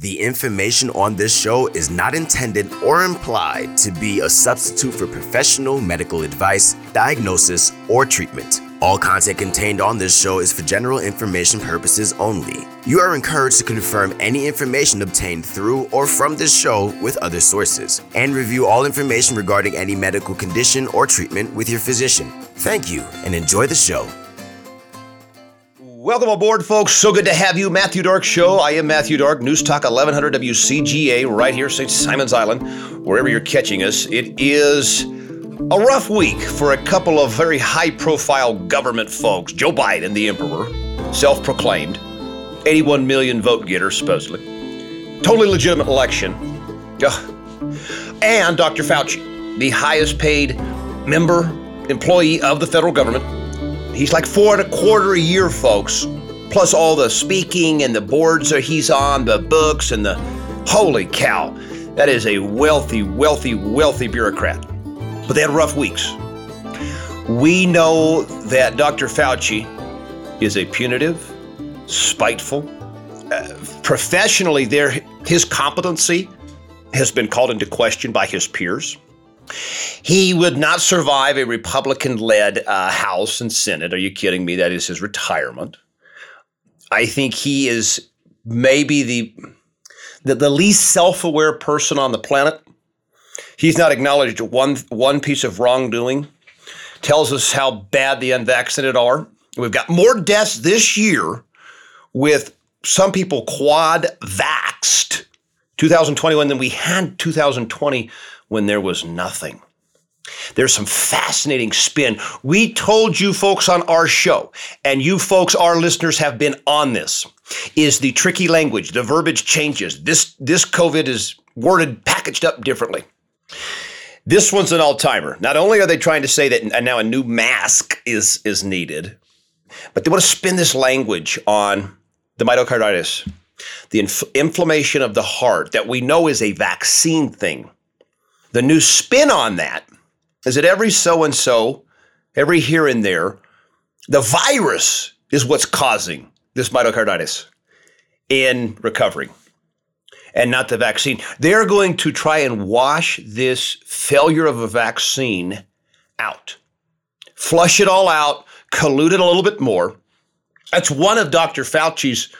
The information on this show is not intended or implied to be a substitute for professional medical advice, diagnosis, or treatment. All content contained on this show is for general information purposes only. You are encouraged to confirm any information obtained through or from this show with other sources, and review all information regarding any medical condition or treatment with your physician. Thank you and enjoy the show. Welcome aboard, folks. So good to have you. Matthew Dark Show. I am Matthew Dark, News Talk 1100 WCGA, right here, St. Simons Island, wherever you're catching us. It is a rough week for a couple of very high profile government folks. Joe Biden, the emperor, self proclaimed, 81 million vote getter, supposedly. Totally legitimate election. Ugh. And Dr. Fauci, the highest paid member, employee of the federal government He's like four and a quarter a year, folks, plus all the speaking and the boards that he's on, the books and the holy cow. That is a wealthy, wealthy, wealthy bureaucrat. But they had rough weeks. We know that Dr. Fauci is a punitive, spiteful, uh, professionally, there his competency has been called into question by his peers. He would not survive a Republican led uh, House and Senate. Are you kidding me? That is his retirement. I think he is maybe the, the, the least self aware person on the planet. He's not acknowledged one, one piece of wrongdoing, tells us how bad the unvaccinated are. We've got more deaths this year with some people quad vaxed 2021 than we had 2020 when there was nothing. There's some fascinating spin. We told you folks on our show, and you folks, our listeners, have been on this, is the tricky language. The verbiage changes. This, this COVID is worded, packaged up differently. This one's an all-timer. Not only are they trying to say that now a new mask is, is needed, but they want to spin this language on the myocarditis, the inf- inflammation of the heart that we know is a vaccine thing the new spin on that is that every so and so, every here and there, the virus is what's causing this myocarditis in recovery and not the vaccine. They're going to try and wash this failure of a vaccine out, flush it all out, collude it a little bit more. That's one of Dr. Fauci's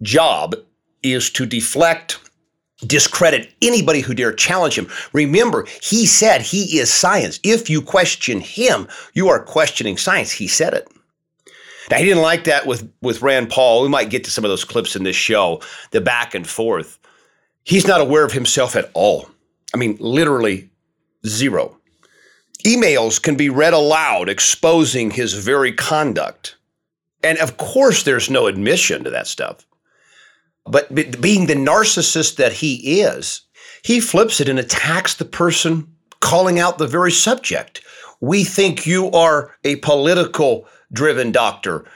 job is to deflect discredit anybody who dare challenge him. Remember, he said he is science. If you question him, you are questioning science. He said it. Now, he didn't like that with, with Rand Paul. We might get to some of those clips in this show, the back and forth. He's not aware of himself at all. I mean, literally zero. Emails can be read aloud exposing his very conduct. And of course, there's no admission to that stuff. But being the narcissist that he is, he flips it and attacks the person calling out the very subject. We think you are a political driven doctor,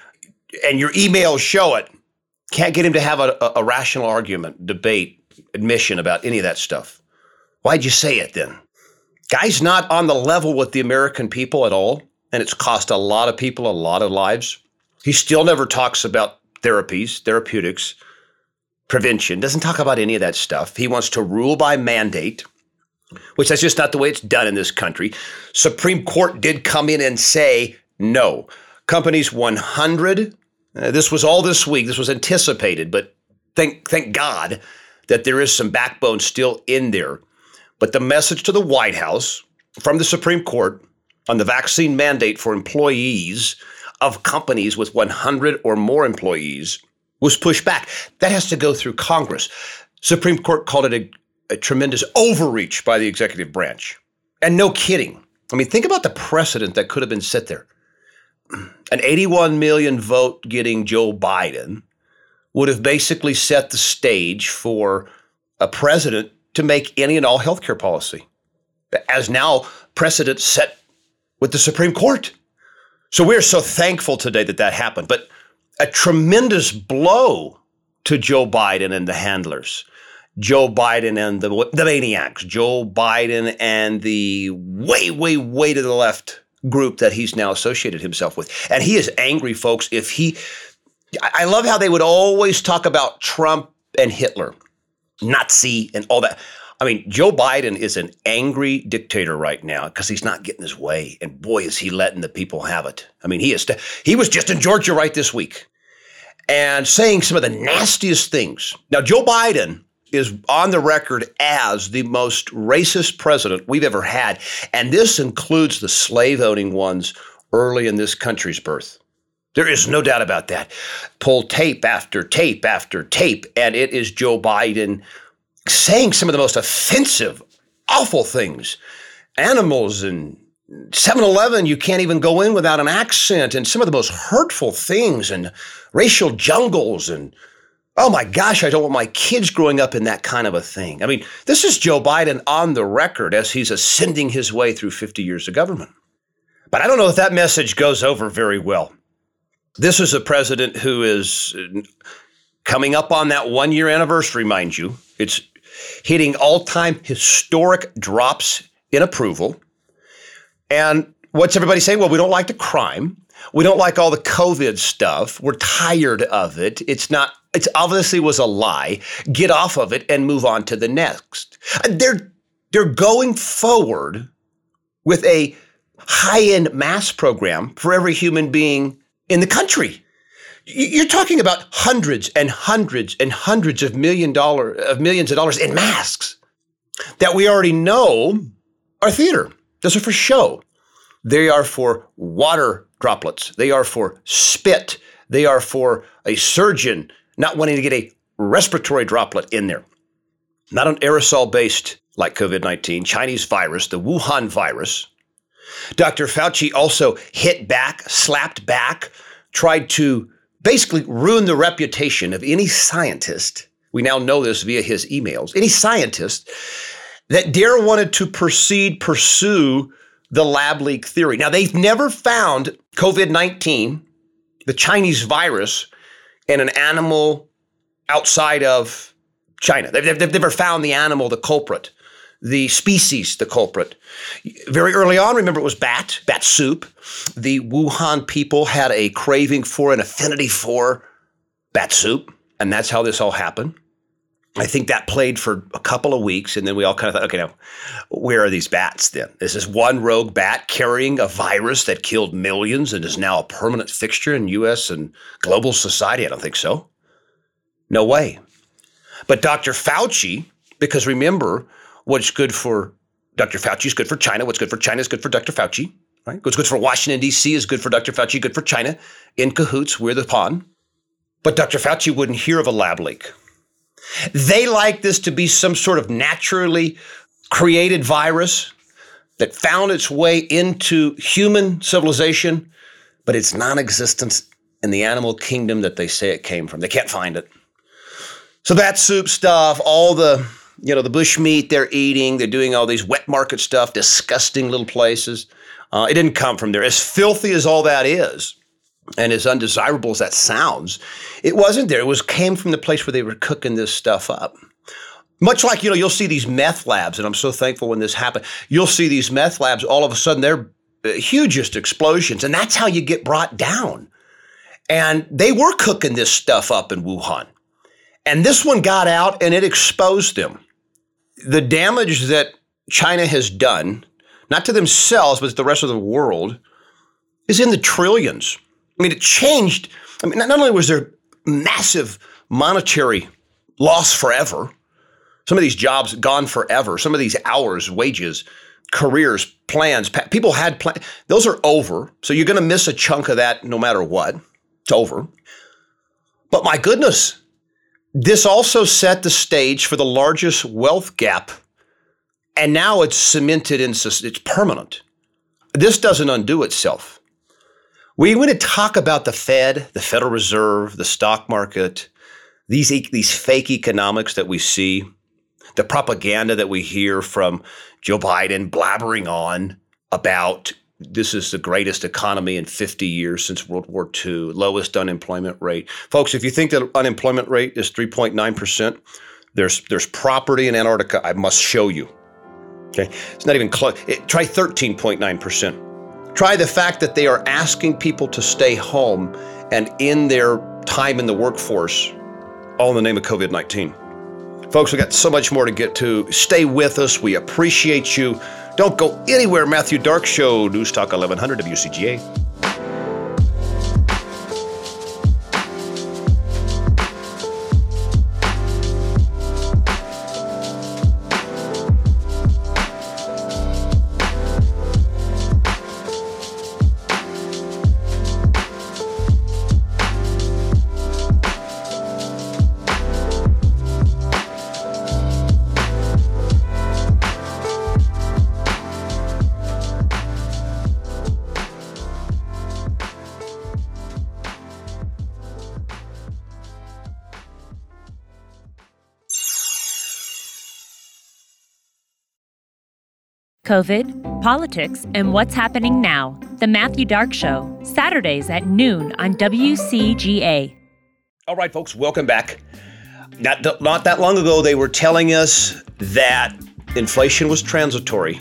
and your emails show it. Can't get him to have a, a, a rational argument, debate, admission about any of that stuff. Why'd you say it then? Guy's not on the level with the American people at all, and it's cost a lot of people a lot of lives. He still never talks about therapies, therapeutics prevention, doesn't talk about any of that stuff. He wants to rule by mandate, which that's just not the way it's done in this country. Supreme Court did come in and say no. Companies 100, uh, this was all this week, this was anticipated, but thank, thank God that there is some backbone still in there. But the message to the White House from the Supreme Court on the vaccine mandate for employees of companies with 100 or more employees was pushed back. That has to go through Congress. Supreme Court called it a, a tremendous overreach by the executive branch. And no kidding. I mean, think about the precedent that could have been set there. An 81 million vote getting Joe Biden would have basically set the stage for a president to make any and all healthcare policy, as now precedent set with the Supreme Court. So we're so thankful today that that happened. But a tremendous blow to Joe Biden and the handlers. Joe Biden and the, the maniacs, Joe Biden and the way, way, way to the left group that he's now associated himself with. And he is angry, folks. If he, I love how they would always talk about Trump and Hitler. Nazi and all that. I mean, Joe Biden is an angry dictator right now because he's not getting his way. And boy, is he letting the people have it. I mean, he is, he was just in Georgia right this week and saying some of the nastiest things. Now, Joe Biden is on the record as the most racist president we've ever had. And this includes the slave owning ones early in this country's birth. There is no doubt about that. Pull tape after tape after tape, and it is Joe Biden saying some of the most offensive, awful things. Animals and 7 Eleven, you can't even go in without an accent, and some of the most hurtful things, and racial jungles, and oh my gosh, I don't want my kids growing up in that kind of a thing. I mean, this is Joe Biden on the record as he's ascending his way through 50 years of government. But I don't know if that message goes over very well. This is a president who is uh, coming up on that one year anniversary, mind you. It's hitting all time historic drops in approval. And what's everybody saying? Well, we don't like the crime. We don't like all the COVID stuff. We're tired of it. It's not, it obviously was a lie. Get off of it and move on to the next. They're, they're going forward with a high end mass program for every human being in the country. You're talking about hundreds and hundreds and hundreds of million dollar of millions of dollars in masks that we already know are theater. Those are for show. They are for water droplets. They are for spit. They are for a surgeon not wanting to get a respiratory droplet in there. Not an aerosol based like COVID 19, Chinese virus, the Wuhan virus. Dr. Fauci also hit back, slapped back tried to basically ruined the reputation of any scientist. We now know this via his emails. Any scientist that dare wanted to proceed, pursue the lab leak theory. Now, they've never found COVID 19, the Chinese virus, in an animal outside of China. They've, they've, never found the animal, the culprit the species the culprit. Very early on, remember it was bat, bat soup. The Wuhan people had a craving for, an affinity for bat soup, and that's how this all happened. I think that played for a couple of weeks, and then we all kind of thought, okay, now, where are these bats then? This is one rogue bat carrying a virus that killed millions and is now a permanent fixture in U.S. and global society. I don't think so. No way. But Dr. Fauci, because remember, what's good for Dr. Fauci is good for China. What's good for China is good for Dr. Fauci. Right? What's good for Washington, D.C. is good for Dr. Fauci, good for China. In cahoots, we're the pawn. But Dr. Fauci wouldn't hear of a lab leak. They like this to be some sort of naturally created virus that found its way into human civilization, but it's non existent in the animal kingdom that they say it came from. They can't find it. So that soup stuff, all the you know, the bush meat they're eating, they're doing all these wet market stuff, disgusting little places. Uh, it didn't come from there. As filthy as all that is, and as undesirable as that sounds, it wasn't there. It was came from the place where they were cooking this stuff up. Much like, you know, you'll see these meth labs, and I'm so thankful when this happened. You'll see these meth labs, all of a sudden, they're uh, hugest explosions, and that's how you get brought down. And they were cooking this stuff up in Wuhan. And this one got out and it exposed them the damage that China has done, not to themselves, but to the rest of the world, is in the trillions. I mean, it changed. I mean, not only was there massive monetary loss forever, some of these jobs gone forever, some of these hours, wages, careers, plans, people had plans. Those are over. So you're going to miss a chunk of that no matter what. It's over. But my goodness, this also set the stage for the largest wealth gap, and now it's cemented in it's permanent. This doesn't undo itself. We want to talk about the Fed, the Federal Reserve, the stock market, these these fake economics that we see, the propaganda that we hear from Joe Biden blabbering on about this is the greatest economy in 50 years since World War II, lowest unemployment rate. Folks, if you think that unemployment rate is 3.9%, there's there's property in Antarctica I must show you. Okay? It's not even close. It, try 13.9%. Try the fact that they are asking people to stay home and in their time in the workforce all in the name of COVID-19. Folks, we got so much more to get to. Stay with us. We appreciate you. Don't go anywhere. Matthew Dark Show, News Talk 1100 WCGA. COVID, politics, and what's happening now. The Matthew Dark Show, Saturdays at noon on WCGA. All right, folks, welcome back. Not, not that long ago, they were telling us that inflation was transitory.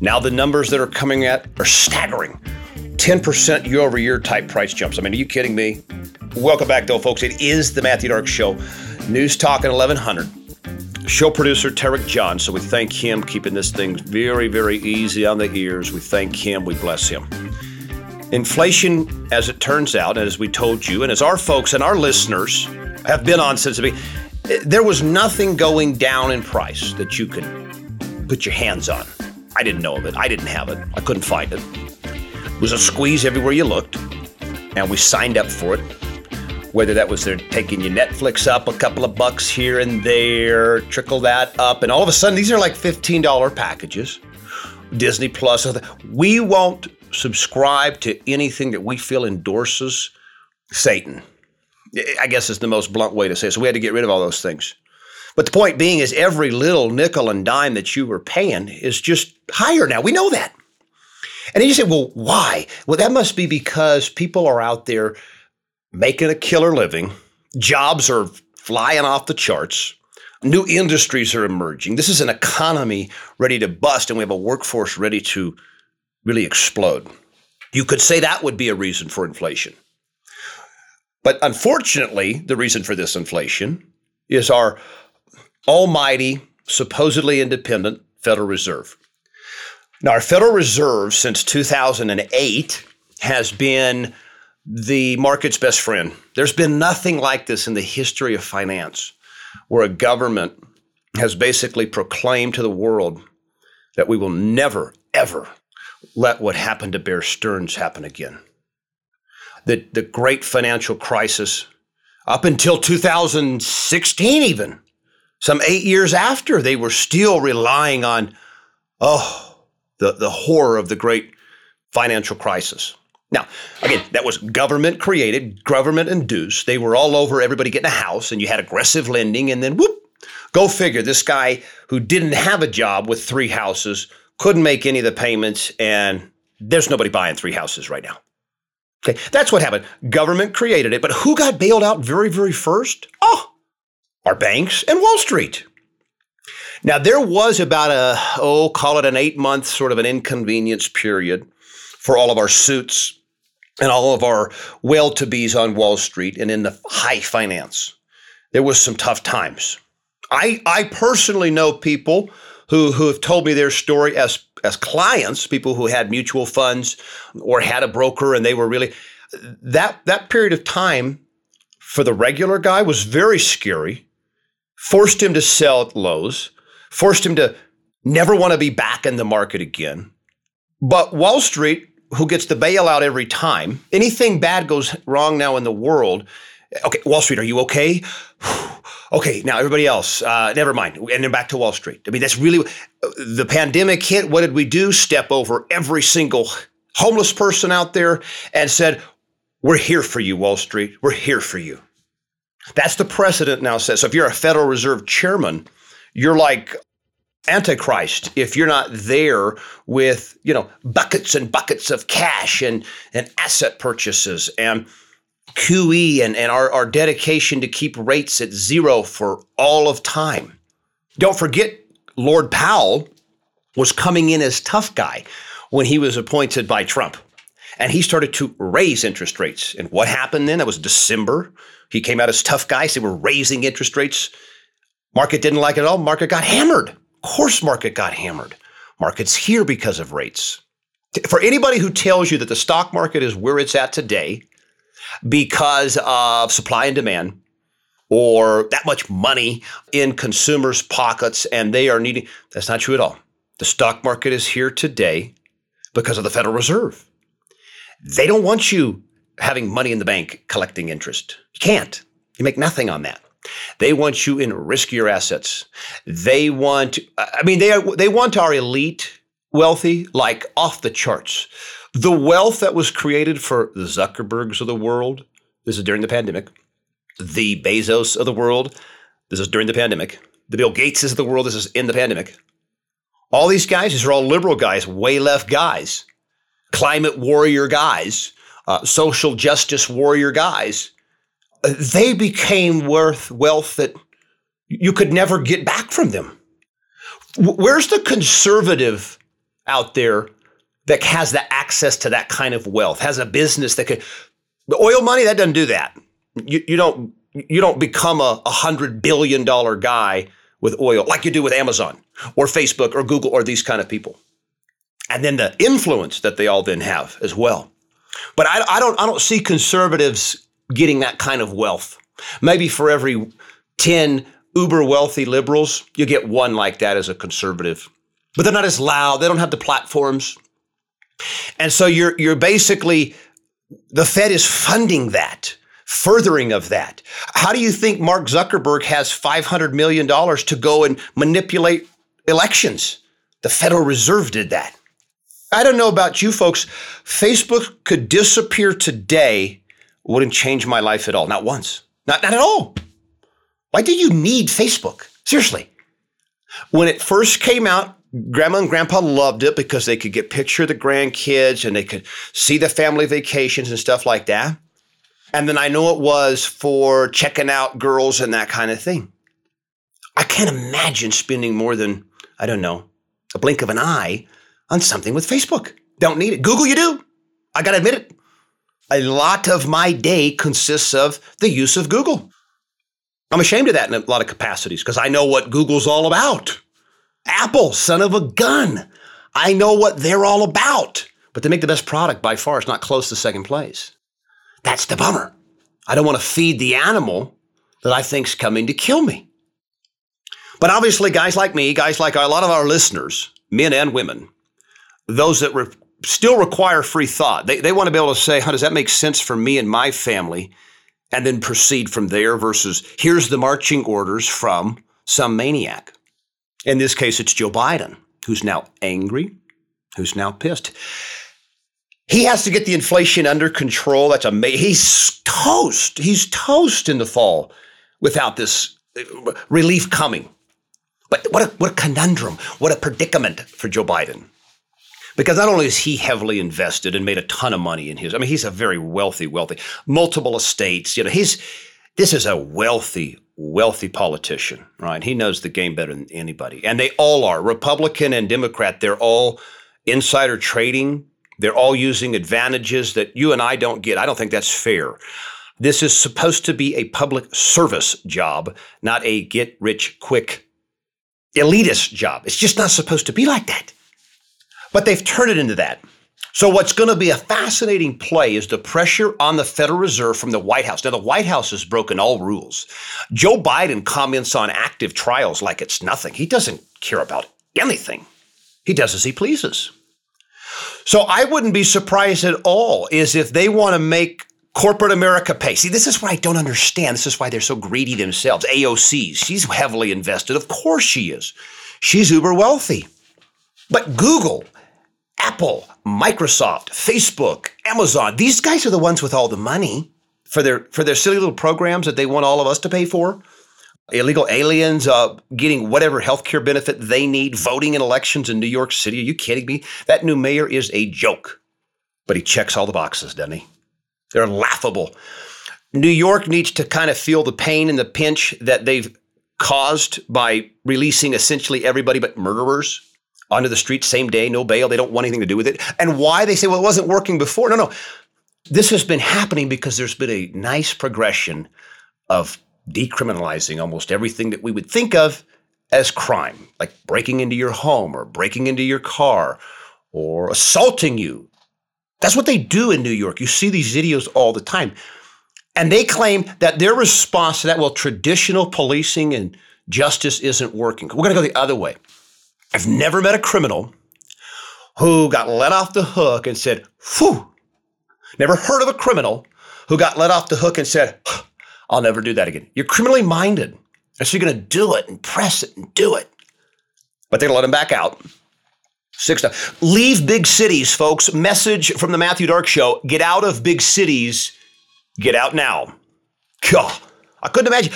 Now the numbers that are coming at are staggering. 10% year over year type price jumps. I mean, are you kidding me? Welcome back, though, folks. It is the Matthew Dark Show. News Talk at 1100 show producer Tarek John. So we thank him keeping this thing very, very easy on the ears. We thank him. We bless him. Inflation, as it turns out, and as we told you, and as our folks and our listeners have been on since the beginning, there was nothing going down in price that you could put your hands on. I didn't know of it. I didn't have it. I couldn't find it. It was a squeeze everywhere you looked, and we signed up for it whether that was they're taking your Netflix up a couple of bucks here and there, trickle that up, and all of a sudden these are like $15 packages. Disney Plus. We won't subscribe to anything that we feel endorses Satan. I guess is the most blunt way to say it. So we had to get rid of all those things. But the point being is every little nickel and dime that you were paying is just higher now. We know that. And then you say, well, why? Well, that must be because people are out there making a killer living. Jobs are flying off the charts. New industries are emerging. This is an economy ready to bust, and we have a workforce ready to really explode. You could say that would be a reason for inflation. But unfortunately, the reason for this inflation is our almighty, supposedly independent Federal Reserve. Now, our Federal Reserve since 2008 has been the market's best friend. There's been nothing like this in the history of finance where a government has basically proclaimed to the world that we will never, ever let what happened to Bear Stearns happen again. The, the great financial crisis, up until 2016, even, some eight years after, they were still relying on, oh, the, the horror of the great financial crisis. Now, again, that was government created, government induced. They were all over everybody getting a house, and you had aggressive lending, and then whoop, go figure. This guy who didn't have a job with three houses couldn't make any of the payments, and there's nobody buying three houses right now. Okay, that's what happened. Government created it, but who got bailed out very, very first? Oh, our banks and Wall Street. Now, there was about a, oh, call it an eight month sort of an inconvenience period for all of our suits and all of our well to be's on Wall Street and in the high finance. There was some tough times. I, I personally know people who, who have told me their story as, as clients, people who had mutual funds or had a broker and they were really that that period of time for the regular guy was very scary. Forced him to sell at lows, forced him to never want to be back in the market again. But Wall Street who gets the bailout every time. Anything bad goes wrong now in the world. Okay, Wall Street, are you okay? okay, now everybody else, uh, never mind. And then back to Wall Street. I mean, that's really the pandemic hit. What did we do? Step over every single homeless person out there and said, We're here for you, Wall Street. We're here for you. That's the precedent now says. So if you're a Federal Reserve chairman, you're like antichrist if you're not there with you know buckets and buckets of cash and and asset purchases and QE and, and our, our dedication to keep rates at zero for all of time. Don't forget, Lord Powell was coming in as tough guy when he was appointed by Trump. And he started to raise interest rates. And what happened then? That was December. He came out as tough guy. So they were raising interest rates Market didn't like it at all. Market got hammered. Course, market got hammered. Market's here because of rates. For anybody who tells you that the stock market is where it's at today because of supply and demand, or that much money in consumers' pockets and they are needing. That's not true at all. The stock market is here today because of the Federal Reserve. They don't want you having money in the bank collecting interest. You can't. You make nothing on that. They want you in riskier assets. They want, I mean, they, are, they want our elite wealthy like off the charts. The wealth that was created for the Zuckerbergs of the world, this is during the pandemic, the Bezos of the world, this is during the pandemic, the Bill Gateses of the world, this is in the pandemic. All these guys, these are all liberal guys, way left guys, climate warrior guys, uh, social justice warrior guys. They became worth wealth that you could never get back from them. Where's the conservative out there that has the access to that kind of wealth, has a business that could the oil money that doesn't do that. You, you don't you don't become a, a hundred billion dollar guy with oil like you do with Amazon or Facebook or Google or these kind of people. And then the influence that they all then have as well. But I, I don't I don't see conservatives getting that kind of wealth. Maybe for every 10 uber wealthy liberals, you get one like that as a conservative. But they're not as loud. They don't have the platforms. And so you're you're basically the Fed is funding that, furthering of that. How do you think Mark Zuckerberg has $500 million to go and manipulate elections? The Federal Reserve did that. I don't know about you folks. Facebook could disappear today, wouldn't change my life at all. Not once. Not, not at all. Why do you need Facebook? Seriously. When it first came out, grandma and grandpa loved it because they could get picture of the grandkids and they could see the family vacations and stuff like that. And then I know it was for checking out girls and that kind of thing. I can't imagine spending more than, I don't know, a blink of an eye on something with Facebook. Don't need it. Google, you do. I got to admit it. A lot of my day consists of the use of Google. I'm ashamed of that in a lot of capacities because I know what Google's all about. Apple, son of a gun. I know what they're all about. But they make the best product by far. It's not close to second place. That's the bummer. I don't want to feed the animal that I think's coming to kill me. But obviously, guys like me, guys like a lot of our listeners, men and women, those that re- still require free thought, they, they want to be able to say, how does that make sense for me and my family? And then proceed from there versus here's the marching orders from some maniac. In this case, it's Joe Biden, who's now angry, who's now pissed. He has to get the inflation under control. That's amazing. He's toast. He's toast in the fall without this uh, relief coming. But what a, what a conundrum, what a predicament for Joe Biden. Because not only is he heavily invested and made a ton of money in his, I mean, he's a very wealthy, wealthy, multiple estates. You know, he's this is a wealthy, wealthy politician, right? He knows the game better than anybody. And they all are Republican and Democrat. They're all insider trading. They're all using advantages that you and I don't get. I don't think that's fair. This is supposed to be a public service job, not a get rich quick elitist job. It's just not supposed to be like that. But they've turned it into that. So, what's going to be a fascinating play is the pressure on the Federal Reserve from the White House. Now, the White House has broken all rules. Joe Biden comments on active trials like it's nothing. He doesn't care about anything, he does as he pleases. So, I wouldn't be surprised at all is if they want to make corporate America pay. See, this is what I don't understand. This is why they're so greedy themselves. AOC, she's heavily invested. Of course she is. She's uber wealthy. But Google, Apple, Microsoft, Facebook, Amazon, these guys are the ones with all the money for their for their silly little programs that they want all of us to pay for. Illegal aliens uh, getting whatever health care benefit they need, voting in elections in New York City. Are you kidding me? That new mayor is a joke, but he checks all the boxes, doesn't he? They're laughable. New York needs to kind of feel the pain and the pinch that they've caused by releasing essentially everybody but murderers onto the street same day, no bail. They don't want anything to do with it. And why they say, well, it wasn't working before. No, no. This has been happening because there's been a nice progression of decriminalizing almost everything that we would think of as crime, like breaking into your home or breaking into your car or assaulting you. That's what they do in New York. You see these videos all the time. And they claim that their response to that, well, traditional policing and justice isn't working. We're going to go the other way. I've never met a criminal who got let off the hook and said, whew. Never heard of a criminal who got let off the hook and said, I'll never do that again. You're criminally minded. And so you're going to do it and press it and do it. But they're going to let him back out. Six times. Leave big cities, folks. Message from the Matthew Dark Show. Get out of big cities. Get out now. God, I couldn't imagine.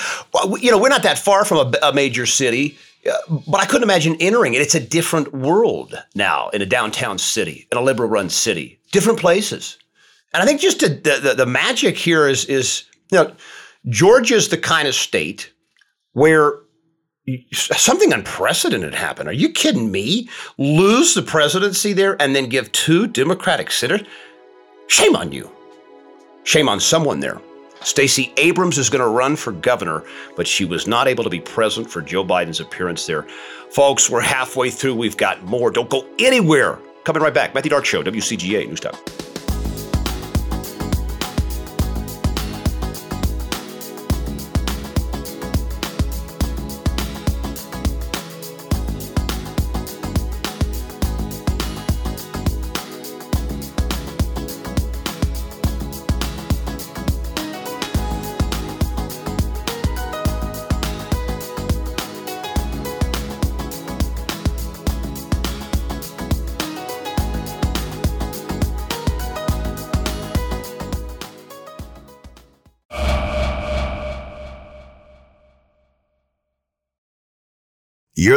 You know, we're not that far from a, a major city, Uh, but I couldn't imagine entering it. It's a different world now in a downtown city, in a liberal run city, different places. And I think just the, the, the magic here is, is, you know, Georgia's the kind of state where something unprecedented happened. Are you kidding me? Lose the presidency there and then give two Democratic senators? Shame on you. Shame on someone there. Stacey Abrams is going to run for governor, but she was not able to be present for Joe Biden's appearance there. Folks, we're halfway through. We've got more. Don't go anywhere. Coming right back. Matthew Dark Show, WCGA News Talk.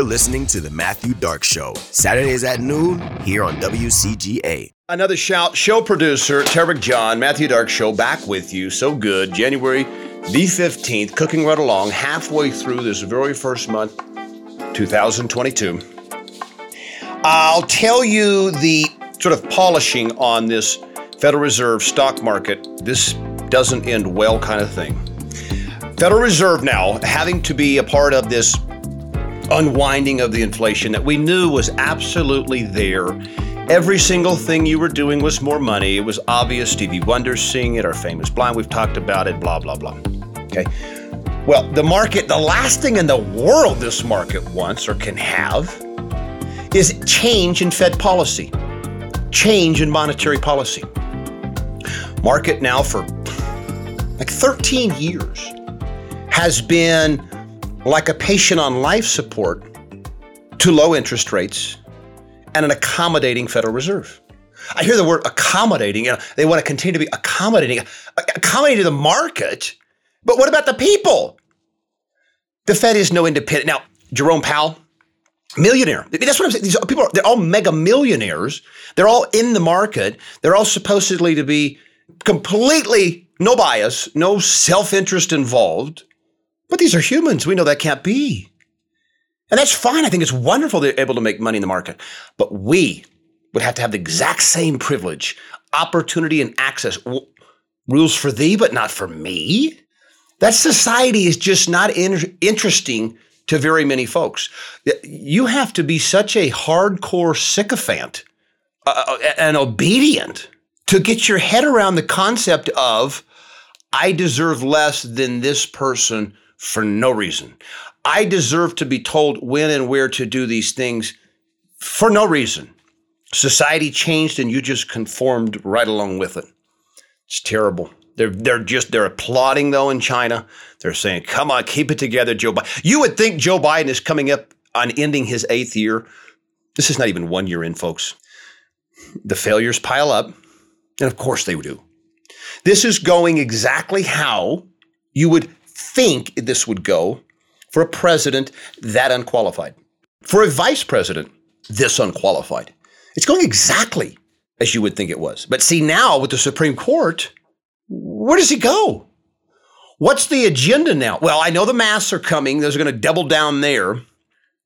You're listening to The Matthew Dark Show, Saturdays at noon here on WCGA. Another shout, show producer, Tarek John, Matthew Dark Show, back with you. So good. January the 15th, cooking right along, halfway through this very first month, 2022. I'll tell you the sort of polishing on this Federal Reserve stock market. This doesn't end well kind of thing. Federal Reserve now having to be a part of this unwinding of the inflation that we knew was absolutely there. Every single thing you were doing was more money. It was obvious. Stevie Wonder seeing it, our famous blind, we've talked about it, blah, blah, blah. Okay. Well, the market, the last thing in the world this market wants or can have is change in Fed policy, change in monetary policy. Market now for like 13 years has been like a patient on life support to low interest rates and an accommodating Federal Reserve. I hear the word accommodating. Know, they want to continue to be accommodating, accommodating the market. But what about the people? The Fed is no independent. Now, Jerome Powell, millionaire. That's what I'm saying. These people, are, they're all mega millionaires. They're all in the market. They're all supposedly to be completely no bias, no self interest involved. But these are humans. We know that can't be. And that's fine. I think it's wonderful they're able to make money in the market. But we would have to have the exact same privilege, opportunity, and access. rules for thee, but not for me. That society is just not in- interesting to very many folks. You have to be such a hardcore sycophant uh, uh and obedient to get your head around the concept of, I deserve less than this person for no reason. I deserve to be told when and where to do these things for no reason. Society changed and you just conformed right along with it. It's terrible. They're they're just they're applauding though in China. They're saying, "Come on, keep it together, Joe Biden." You would think Joe Biden is coming up on ending his eighth year. This is not even one year in, folks. The failures pile up, and of course they do. This is going exactly how you would think this would go for a president that unqualified, for a vice president this unqualified. It's going exactly as you would think it was. But see, now with the Supreme Court, where does he go? What's the agenda now? Well, I know the masks are coming. Those are going to double down there. I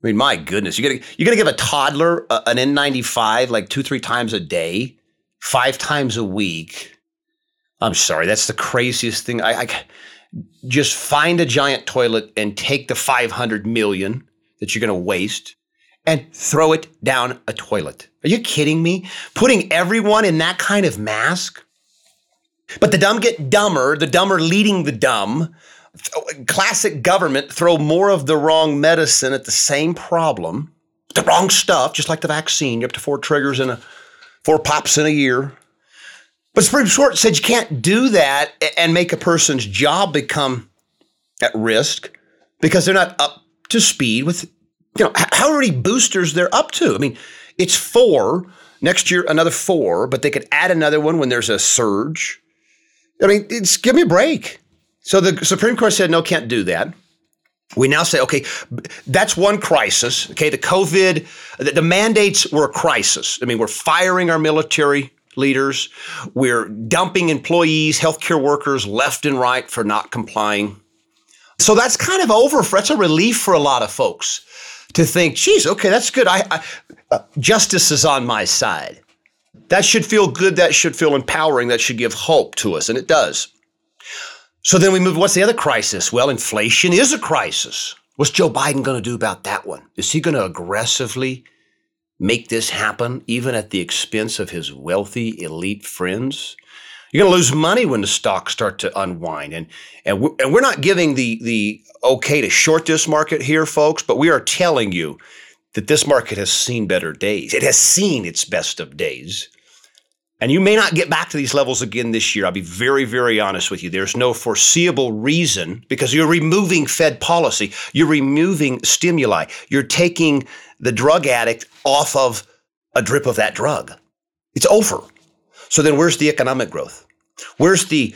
mean, my goodness, you're gonna you're gonna give a toddler a, an N95 like two three times a day, five times a week. I'm sorry, that's the craziest thing. I, I just find a giant toilet and take the 500 million that you're going to waste and throw it down a toilet. Are you kidding me? Putting everyone in that kind of mask? But the dumb get dumber, the dumber leading the dumb. Classic government throw more of the wrong medicine at the same problem, the wrong stuff, just like the vaccine. You're up to four triggers and a, four pops in a year. But Supreme Court said you can't do that and make a person's job become at risk because they're not up to speed with, you know, how many boosters they're up to. I mean, it's four. Next year, another four, but they could add another one when there's a surge. I mean, it's give me a break. So the Supreme Court said, no, can't do that. We now say, okay, that's one crisis. Okay, the COVID, the, the mandates were a crisis. I mean, we're firing our military leaders. We're dumping employees, healthcare workers left and right for not complying. So that's kind of over. For, that's a relief for a lot of folks to think, geez, okay, that's good. I, I uh, justice is on my side. That should feel good. That should feel empowering. That should give hope to us, and it does. So then we move. What's the other crisis? Well, inflation is a crisis. What's Joe Biden going to do about that one? Is he going to aggressively make this happen, even at the expense of his wealthy elite friends? You're going to lose money when the stocks start to unwind, and and we're, and we're not giving the the okay to short this market here, folks. But we are telling you that this market has seen better days. It has seen its best of days. And you may not get back to these levels again this year. I'll be very, very honest with you. There's no foreseeable reason because you're removing Fed policy, you're removing stimuli, you're taking the drug addict off of a drip of that drug. It's over. So then where's the economic growth? Where's the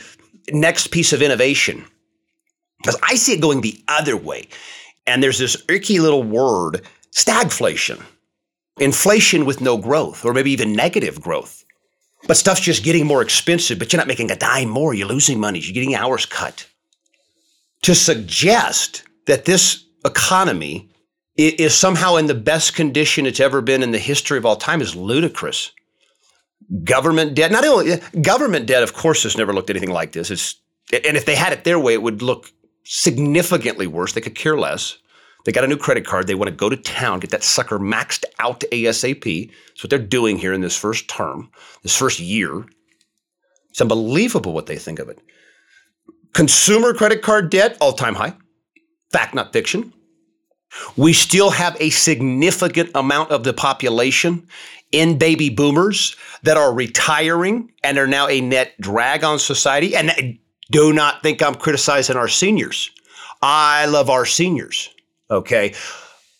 next piece of innovation? Because I see it going the other way. And there's this icky little word, stagflation, inflation with no growth, or maybe even negative growth. But stuff's just getting more expensive, but you're not making a dime more. You're losing money. You're getting hours cut. To suggest that this economy is somehow in the best condition it's ever been in the history of all time is ludicrous. Government debt, not only government debt, of course, has never looked anything like this. It's, and if they had it their way, it would look significantly worse. They could care less. They got a new credit card. They want to go to town, get that sucker maxed out ASAP. That's what they're doing here in this first term, this first year. It's unbelievable what they think of it. Consumer credit card debt, all time high. Fact, not fiction. We still have a significant amount of the population in baby boomers that are retiring and are now a net drag on society. And do not think I'm criticizing our seniors. I love our seniors okay?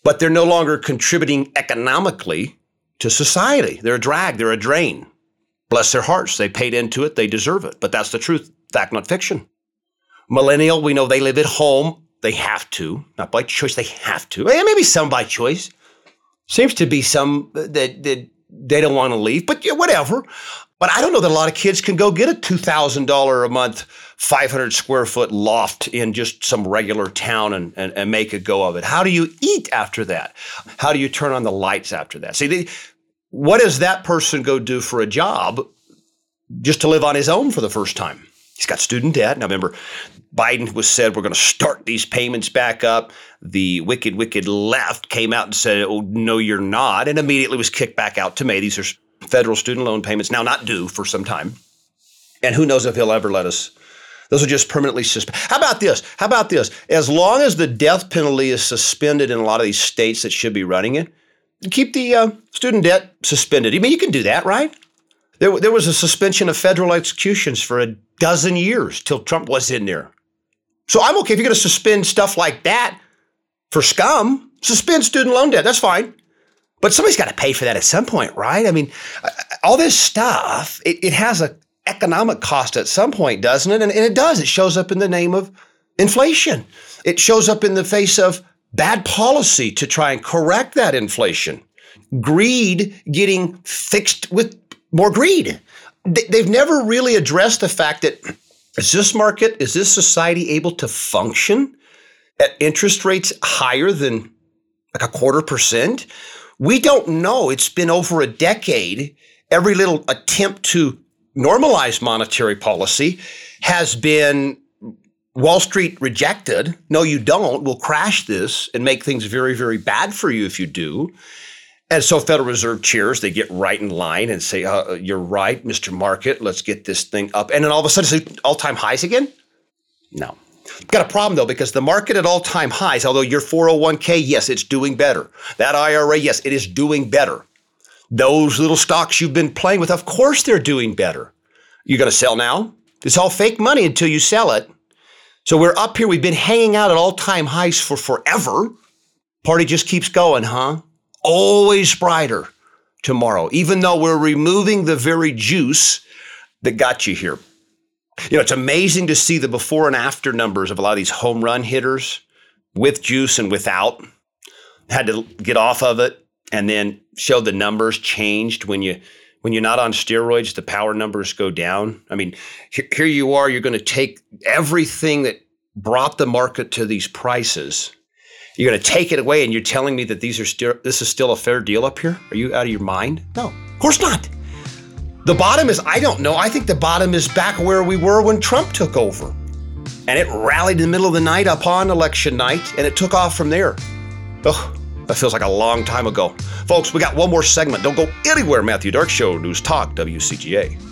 But they're no longer contributing economically to society. They're a drag, they're a drain. Bless their hearts. They paid into it, they deserve it. But that's the truth, fact, not fiction. Millennial, we know they live at home. They have to, not by choice, they have to. Maybe some by choice. Seems to be some uh, that, that they don't want to leave, but yeah, whatever. But I don't know that a lot of kids can go get a $2,000 a month, 500 square foot loft in just some regular town and, and, and, make a go of it. How do you eat after that? How do you turn on the lights after that? See, what does that person go do for a job just to live on his own for the first time? He's got student debt. Now, remember, Biden was said we're going to start these payments back up. The wicked, wicked left came out and said, "Oh no, you're not," and immediately was kicked back out to May. These are federal student loan payments now not due for some time. And who knows if he'll ever let us. Those are just permanently suspended. How about this? How about this? As long as the death penalty is suspended in a lot of these states that should be running it, keep the uh, student debt suspended. I mean, you can do that, right? There, there was a suspension of federal executions for a dozen years till Trump was in there. So I'm okay if you're going to suspend stuff like that for scum. Suspend student loan debt. That's fine. But somebody's got to pay for that at some point, right? I mean, uh, all this stuff, it, it has an economic cost at some point, doesn't it? And, and it does. It shows up in the name of inflation. It shows up in the face of bad policy to try and correct that inflation. Greed getting fixed with more greed. They've never really addressed the fact that is this market, is this society able to function at interest rates higher than like a quarter percent? We don't know. It's been over a decade. Every little attempt to normalize monetary policy has been Wall Street rejected. No, you don't. We'll crash this and make things very, very bad for you if you do. And so Federal Reserve cheers. They get right in line and say, uh, "You're right, Mr. Market. Let's get this thing up." And then all of a sudden, it's all-time highs again. No, got a problem though because the market at all-time highs. Although your 401k, yes, it's doing better. That IRA, yes, it is doing better. Those little stocks you've been playing with, of course, they're doing better. You going to sell now? It's all fake money until you sell it. So we're up here. We've been hanging out at all-time highs for forever. Party just keeps going, huh? Always brighter tomorrow, even though we're removing the very juice that got you here. You know, it's amazing to see the before and after numbers of a lot of these home run hitters with juice and without. Had to get off of it and then show the numbers changed when you when you're not on steroids, the power numbers go down. I mean, here you are, you're going to take everything that brought the market to these prices you're going to take it away and you're telling me that these are still this is still a fair deal up here? Are you out of your mind? No. Of course not. The bottom is I don't know. I think the bottom is back where we were when Trump took over. And it rallied in the middle of the night upon election night and it took off from there. Ugh, that feels like a long time ago. Folks, we got one more segment. Don't go anywhere. Matthew Dark Show, News Talk, WCGA.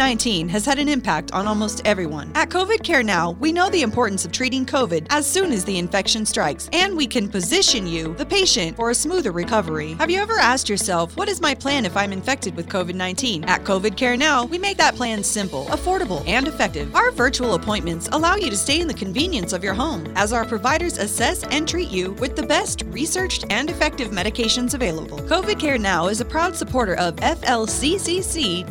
19 has had an impact on almost everyone. At COVID Care Now, we know the importance of treating COVID as soon as the infection strikes, and we can position you, the patient, for a smoother recovery. Have you ever asked yourself, What is my plan if I'm infected with COVID 19? At COVID Care Now, we make that plan simple, affordable, and effective. Our virtual appointments allow you to stay in the convenience of your home as our providers assess and treat you with the best researched and effective medications available. COVID Care Now is a proud supporter of FLCCC.net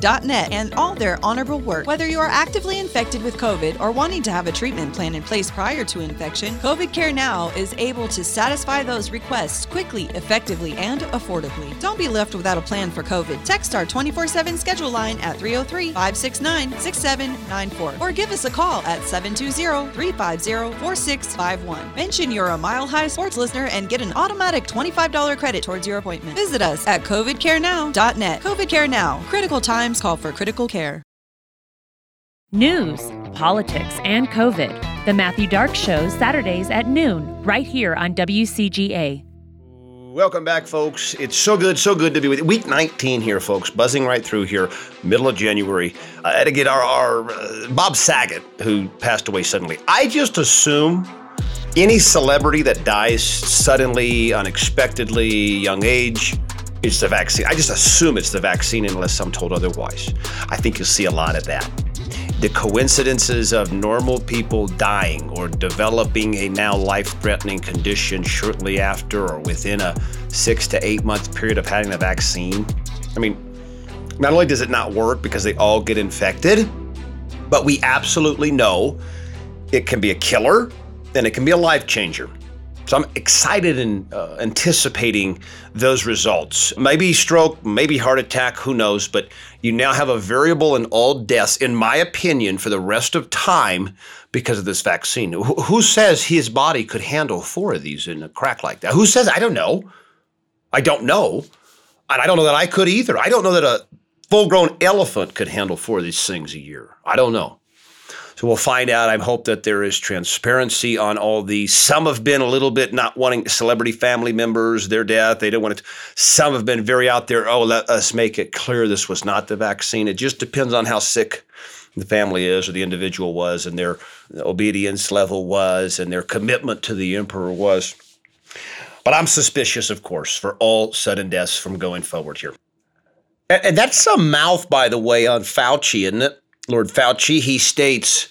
and all their honorable work. Whether you are actively infected with COVID or wanting to have a treatment plan in place prior to infection, COVID Care Now is able to satisfy those requests quickly, effectively, and affordably. Don't be left without a plan for COVID. Text our 24 7 schedule line at 303 569 6794 or give us a call at 720 350 4651. Mention you're a Mile High Sports listener and get an automatic $25 credit towards your appointment. Visit us at covidcarenow.net. COVID Care Now. Critical times call for critical care. News, politics, and COVID. The Matthew Dark Show, Saturdays at noon, right here on WCGA. Welcome back, folks. It's so good, so good to be with you. Week 19 here, folks, buzzing right through here, middle of January. Uh, and again, our, our uh, Bob Saget, who passed away suddenly. I just assume any celebrity that dies suddenly, unexpectedly, young age, it's the vaccine. I just assume it's the vaccine unless I'm told otherwise. I think you'll see a lot of that the coincidences of normal people dying or developing a now life threatening condition shortly after or within a six to eight month period of having the vaccine. I mean, not only does it not work because they all get infected, but we absolutely know it can be a killer and it can be a life changer. So I'm excited and uh, anticipating those results. Maybe stroke, maybe heart attack, who knows, but you now have a variable in all deaths, in my opinion, for the rest of time because of this vaccine. Who says his body could handle four of these in a crack like that? Who says? I don't know. I don't know. And I don't know that I could either. I don't know that a full grown elephant could handle four of these things a year. I don't know. So we'll find out. I hope that there is transparency on all these. Some have been a little bit not wanting celebrity family members, their death. They don't want it. Some have been very out there. Oh, let us make it clear this was not the vaccine. It just depends on how sick the family is or the individual was and their obedience level was and their commitment to the emperor was. But I'm suspicious, of course, for all sudden deaths from going forward here. And that's some mouth, by the way, on Fauci, isn't it? Lord Fauci, he states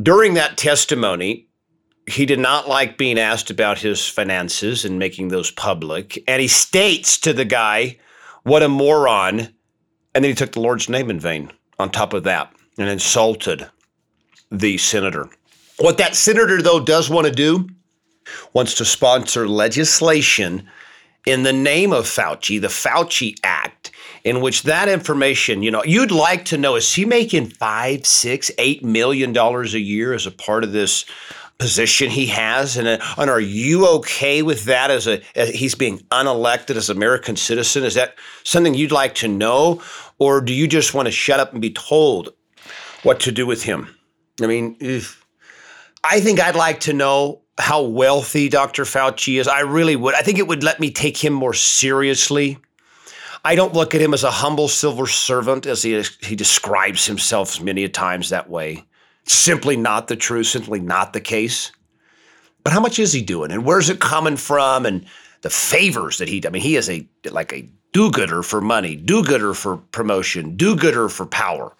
during that testimony, he did not like being asked about his finances and making those public. And he states to the guy, what a moron. And then he took the Lord's name in vain on top of that and insulted the senator. What that senator, though, does want to do, wants to sponsor legislation in the name of Fauci, the Fauci Act, in which that information, you know, you'd like to know is he making five, six, eight million dollars a year as a part of this position he has, and, uh, and are you okay with that as a as he's being unelected as American citizen? Is that something you'd like to know, or do you just want to shut up and be told what to do with him? I mean, if, I think I'd like to know how wealthy Dr. Fauci is. I really would. I think it would let me take him more seriously. I don't look at him as a humble civil servant as he he describes himself many a times that way. Simply not the truth, simply not the case. But how much is he doing and where's it coming from and the favors that he I mean he is a like a do-gooder for money, do-gooder for promotion, do-gooder for power.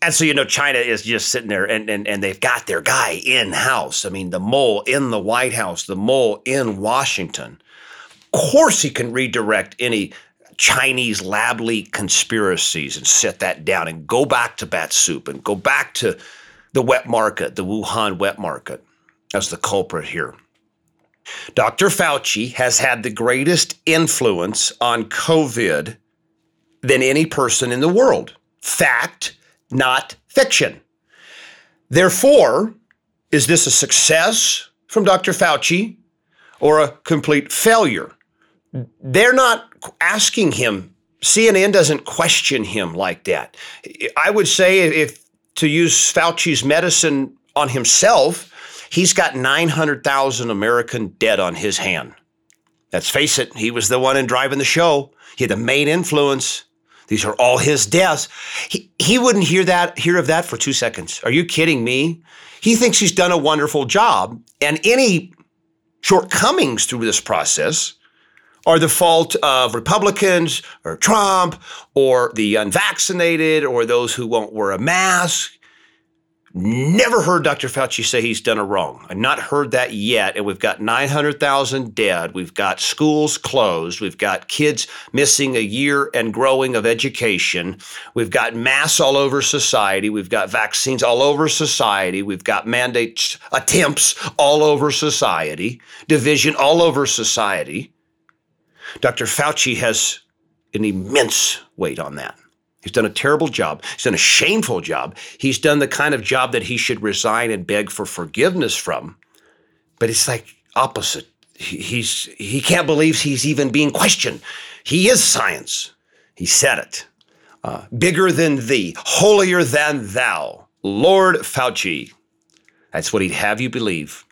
And so, you know, China is just sitting there and, and, and they've got their guy in house. I mean, the mole in the White House, the mole in Washington. Of course, he can redirect any Chinese lab leak conspiracies and set that down and go back to bat soup and go back to the wet market, the Wuhan wet market, as the culprit here. Dr. Fauci has had the greatest influence on COVID than any person in the world. Fact, not fiction. Therefore, is this a success from Dr. Fauci or a complete failure? They're not asking him. CNN doesn't question him like that. I would say if to use Fauci's medicine on himself, he's got 900,000 American dead on his hand. Let's face it, he was the one in driving the show. He had the main influence. These are all his deaths. He, he wouldn't hear that, hear of that for two seconds. Are you kidding me? He thinks he's done a wonderful job. And any shortcomings through this process are the fault of Republicans or Trump or the unvaccinated or those who won't wear a mask. Never heard Dr. Fauci say he's done a wrong. I've not heard that yet. And we've got 900,000 dead. We've got schools closed. We've got kids missing a year and growing of education. We've got masks all over society. We've got vaccines all over society. We've got mandate attempts all over society, division all over society. Dr. Fauci has an immense weight on that. He's done a terrible job. He's done a shameful job. He's done the kind of job that he should resign and beg for forgiveness from. But it's like opposite. He's he can't believe he's even being questioned. He is science. He said it. Uh, bigger than thee, holier than thou, Lord Fauci. That's what he'd have you believe.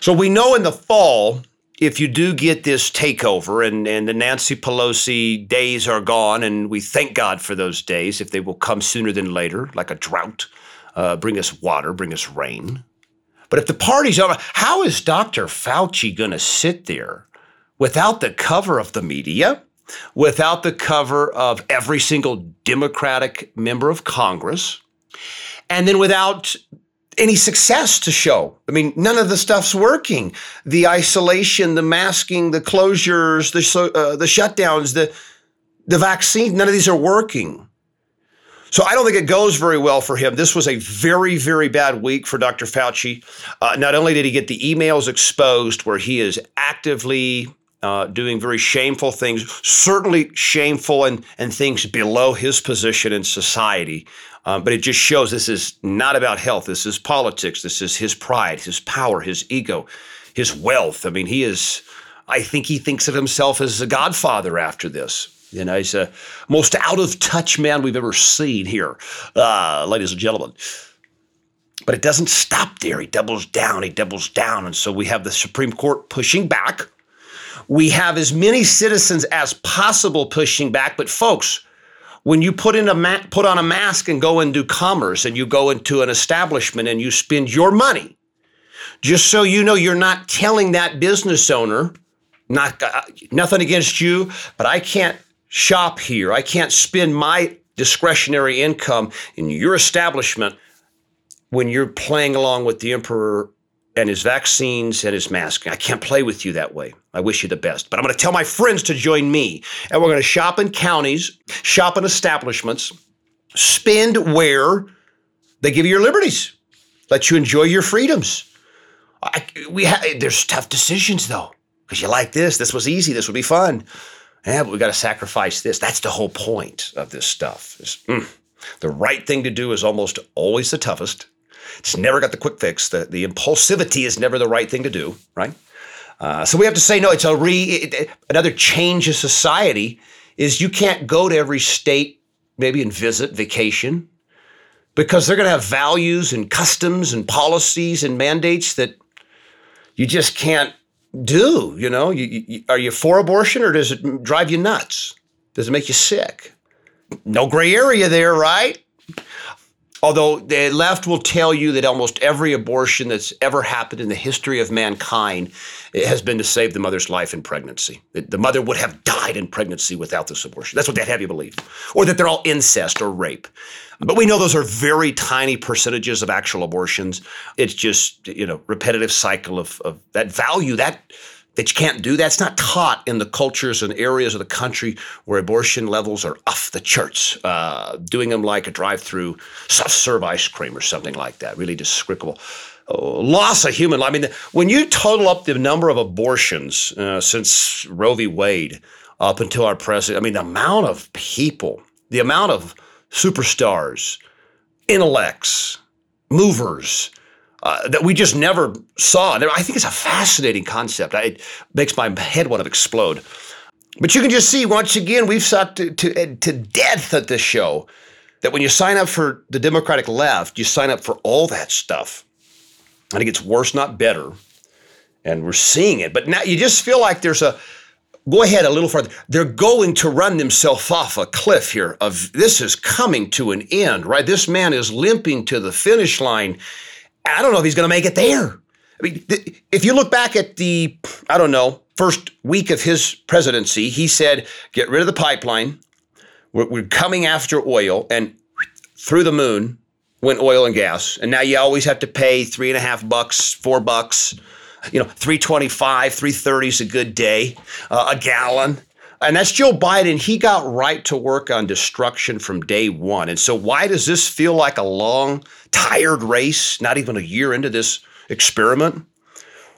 So we know in the fall if you do get this takeover and, and the Nancy Pelosi days are gone, and we thank God for those days, if they will come sooner than later, like a drought, uh, bring us water, bring us rain. But if the party's over, how is Dr. Fauci going to sit there without the cover of the media, without the cover of every single Democratic member of Congress, and then without any success to show. I mean, none of the stuff's working. The isolation, the masking, the closures, the uh, the shutdowns, the the vaccine, none of these are working. So I don't think it goes very well for him. This was a very, very bad week for Dr. Fauci. Uh, not only did he get the emails exposed where he is actively uh, doing very shameful things, certainly shameful and, and things below his position in society. Um, but it just shows this is not about health. This is politics. This is his pride, his power, his ego, his wealth. I mean, he is, I think he thinks of himself as a godfather after this. You know, he's a most out of touch man we've ever seen here, uh, ladies and gentlemen. But it doesn't stop there. He doubles down, he doubles down. And so we have the Supreme Court pushing back. We have as many citizens as possible pushing back. But folks, when you put in a ma- put on a mask and go and do commerce and you go into an establishment and you spend your money just so you know you're not telling that business owner not uh, nothing against you but I can't shop here. I can't spend my discretionary income in your establishment when you're playing along with the emperor and his vaccines and his mask. I can't play with you that way. I wish you the best. But I'm going to tell my friends to join me. And we're going to shop in counties, shop in establishments, spend where They give you your liberties, let you enjoy your freedoms. I, we ha- there's tough decisions though, because you like this. This was easy. This would be fun. Yeah, but we got to sacrifice this. That's the whole point of this stuff. Is, mm, the right thing to do is almost always the toughest. It's never got the quick fix. The, the impulsivity is never the right thing to do, right? Uh, so we have to say no. It's a re it, another change of society. Is you can't go to every state maybe and visit vacation because they're going to have values and customs and policies and mandates that you just can't do. You know, you, you, are you for abortion or does it drive you nuts? Does it make you sick? No gray area there, right? Although the left will tell you that almost every abortion that's ever happened in the history of mankind has been to save the mother's life in pregnancy. The mother would have died in pregnancy without this abortion. That's what they'd have you believe. Or that they're all incest or rape. But we know those are very tiny percentages of actual abortions. It's just, you know, repetitive cycle of, of that value, that that you can't do. That's not taught in the cultures and areas of the country where abortion levels are off the charts. Uh, doing them like a drive-through soft-serve ice cream or something like that. Really despicable. Oh, loss of human life. I mean, when you total up the number of abortions uh, since Roe v. Wade up until our president, I mean, the amount of people, the amount of superstars, intellects, movers, uh, that we just never saw. I think it's a fascinating concept. It makes my head want to explode. But you can just see once again we've sought to, to, to death at this show that when you sign up for the Democratic left, you sign up for all that stuff, and it gets worse, not better. And we're seeing it. But now you just feel like there's a go ahead a little further. They're going to run themselves off a cliff here. Of this is coming to an end, right? This man is limping to the finish line I don't know if he's going to make it there. I mean, th- if you look back at the, I don't know, first week of his presidency, he said, get rid of the pipeline. We're, we're coming after oil. And through the moon went oil and gas. And now you always have to pay three and a half bucks, four bucks, you know, 325, 330 is a good day, uh, a gallon. And that's Joe Biden. He got right to work on destruction from day one. And so, why does this feel like a long, tired race, not even a year into this experiment?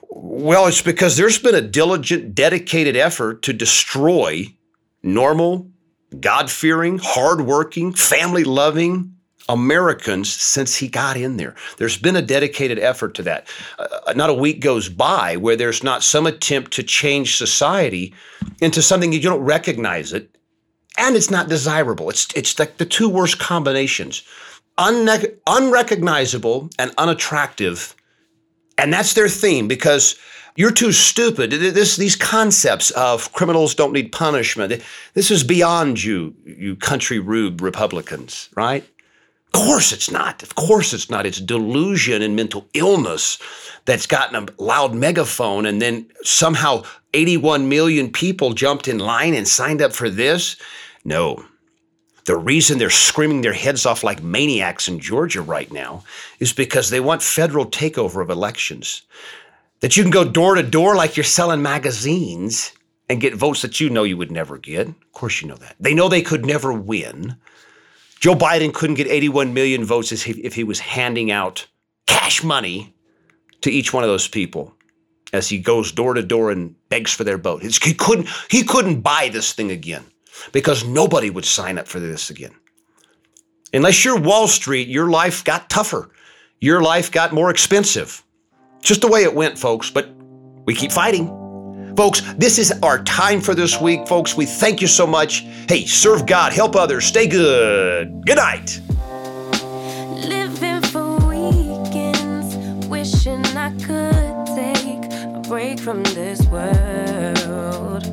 Well, it's because there's been a diligent, dedicated effort to destroy normal, God fearing, hardworking, family loving, Americans since he got in there. There's been a dedicated effort to that. Uh, not a week goes by where there's not some attempt to change society into something you don't recognize it, and it's not desirable. It's it's like the two worst combinations: Unne- unrecognizable and unattractive, and that's their theme because. You're too stupid. This, these concepts of criminals don't need punishment. This is beyond you, you country rude Republicans, right? Of course it's not. Of course it's not. It's delusion and mental illness that's gotten a loud megaphone and then somehow 81 million people jumped in line and signed up for this. No. The reason they're screaming their heads off like maniacs in Georgia right now is because they want federal takeover of elections. That you can go door to door like you're selling magazines and get votes that you know you would never get. Of course, you know that. They know they could never win. Joe Biden couldn't get 81 million votes if he was handing out cash money to each one of those people as he goes door to door and begs for their vote. He couldn't, he couldn't buy this thing again because nobody would sign up for this again. Unless you're Wall Street, your life got tougher. Your life got more expensive. Just the way it went, folks, but we keep fighting. Folks, this is our time for this week. Folks, we thank you so much. Hey, serve God, help others, stay good. Good night. Living for weekends, wishing I could take a break from this world.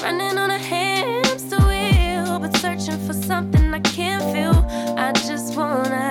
Running on a hamster wheel, but searching for something I can't feel. I just wanna.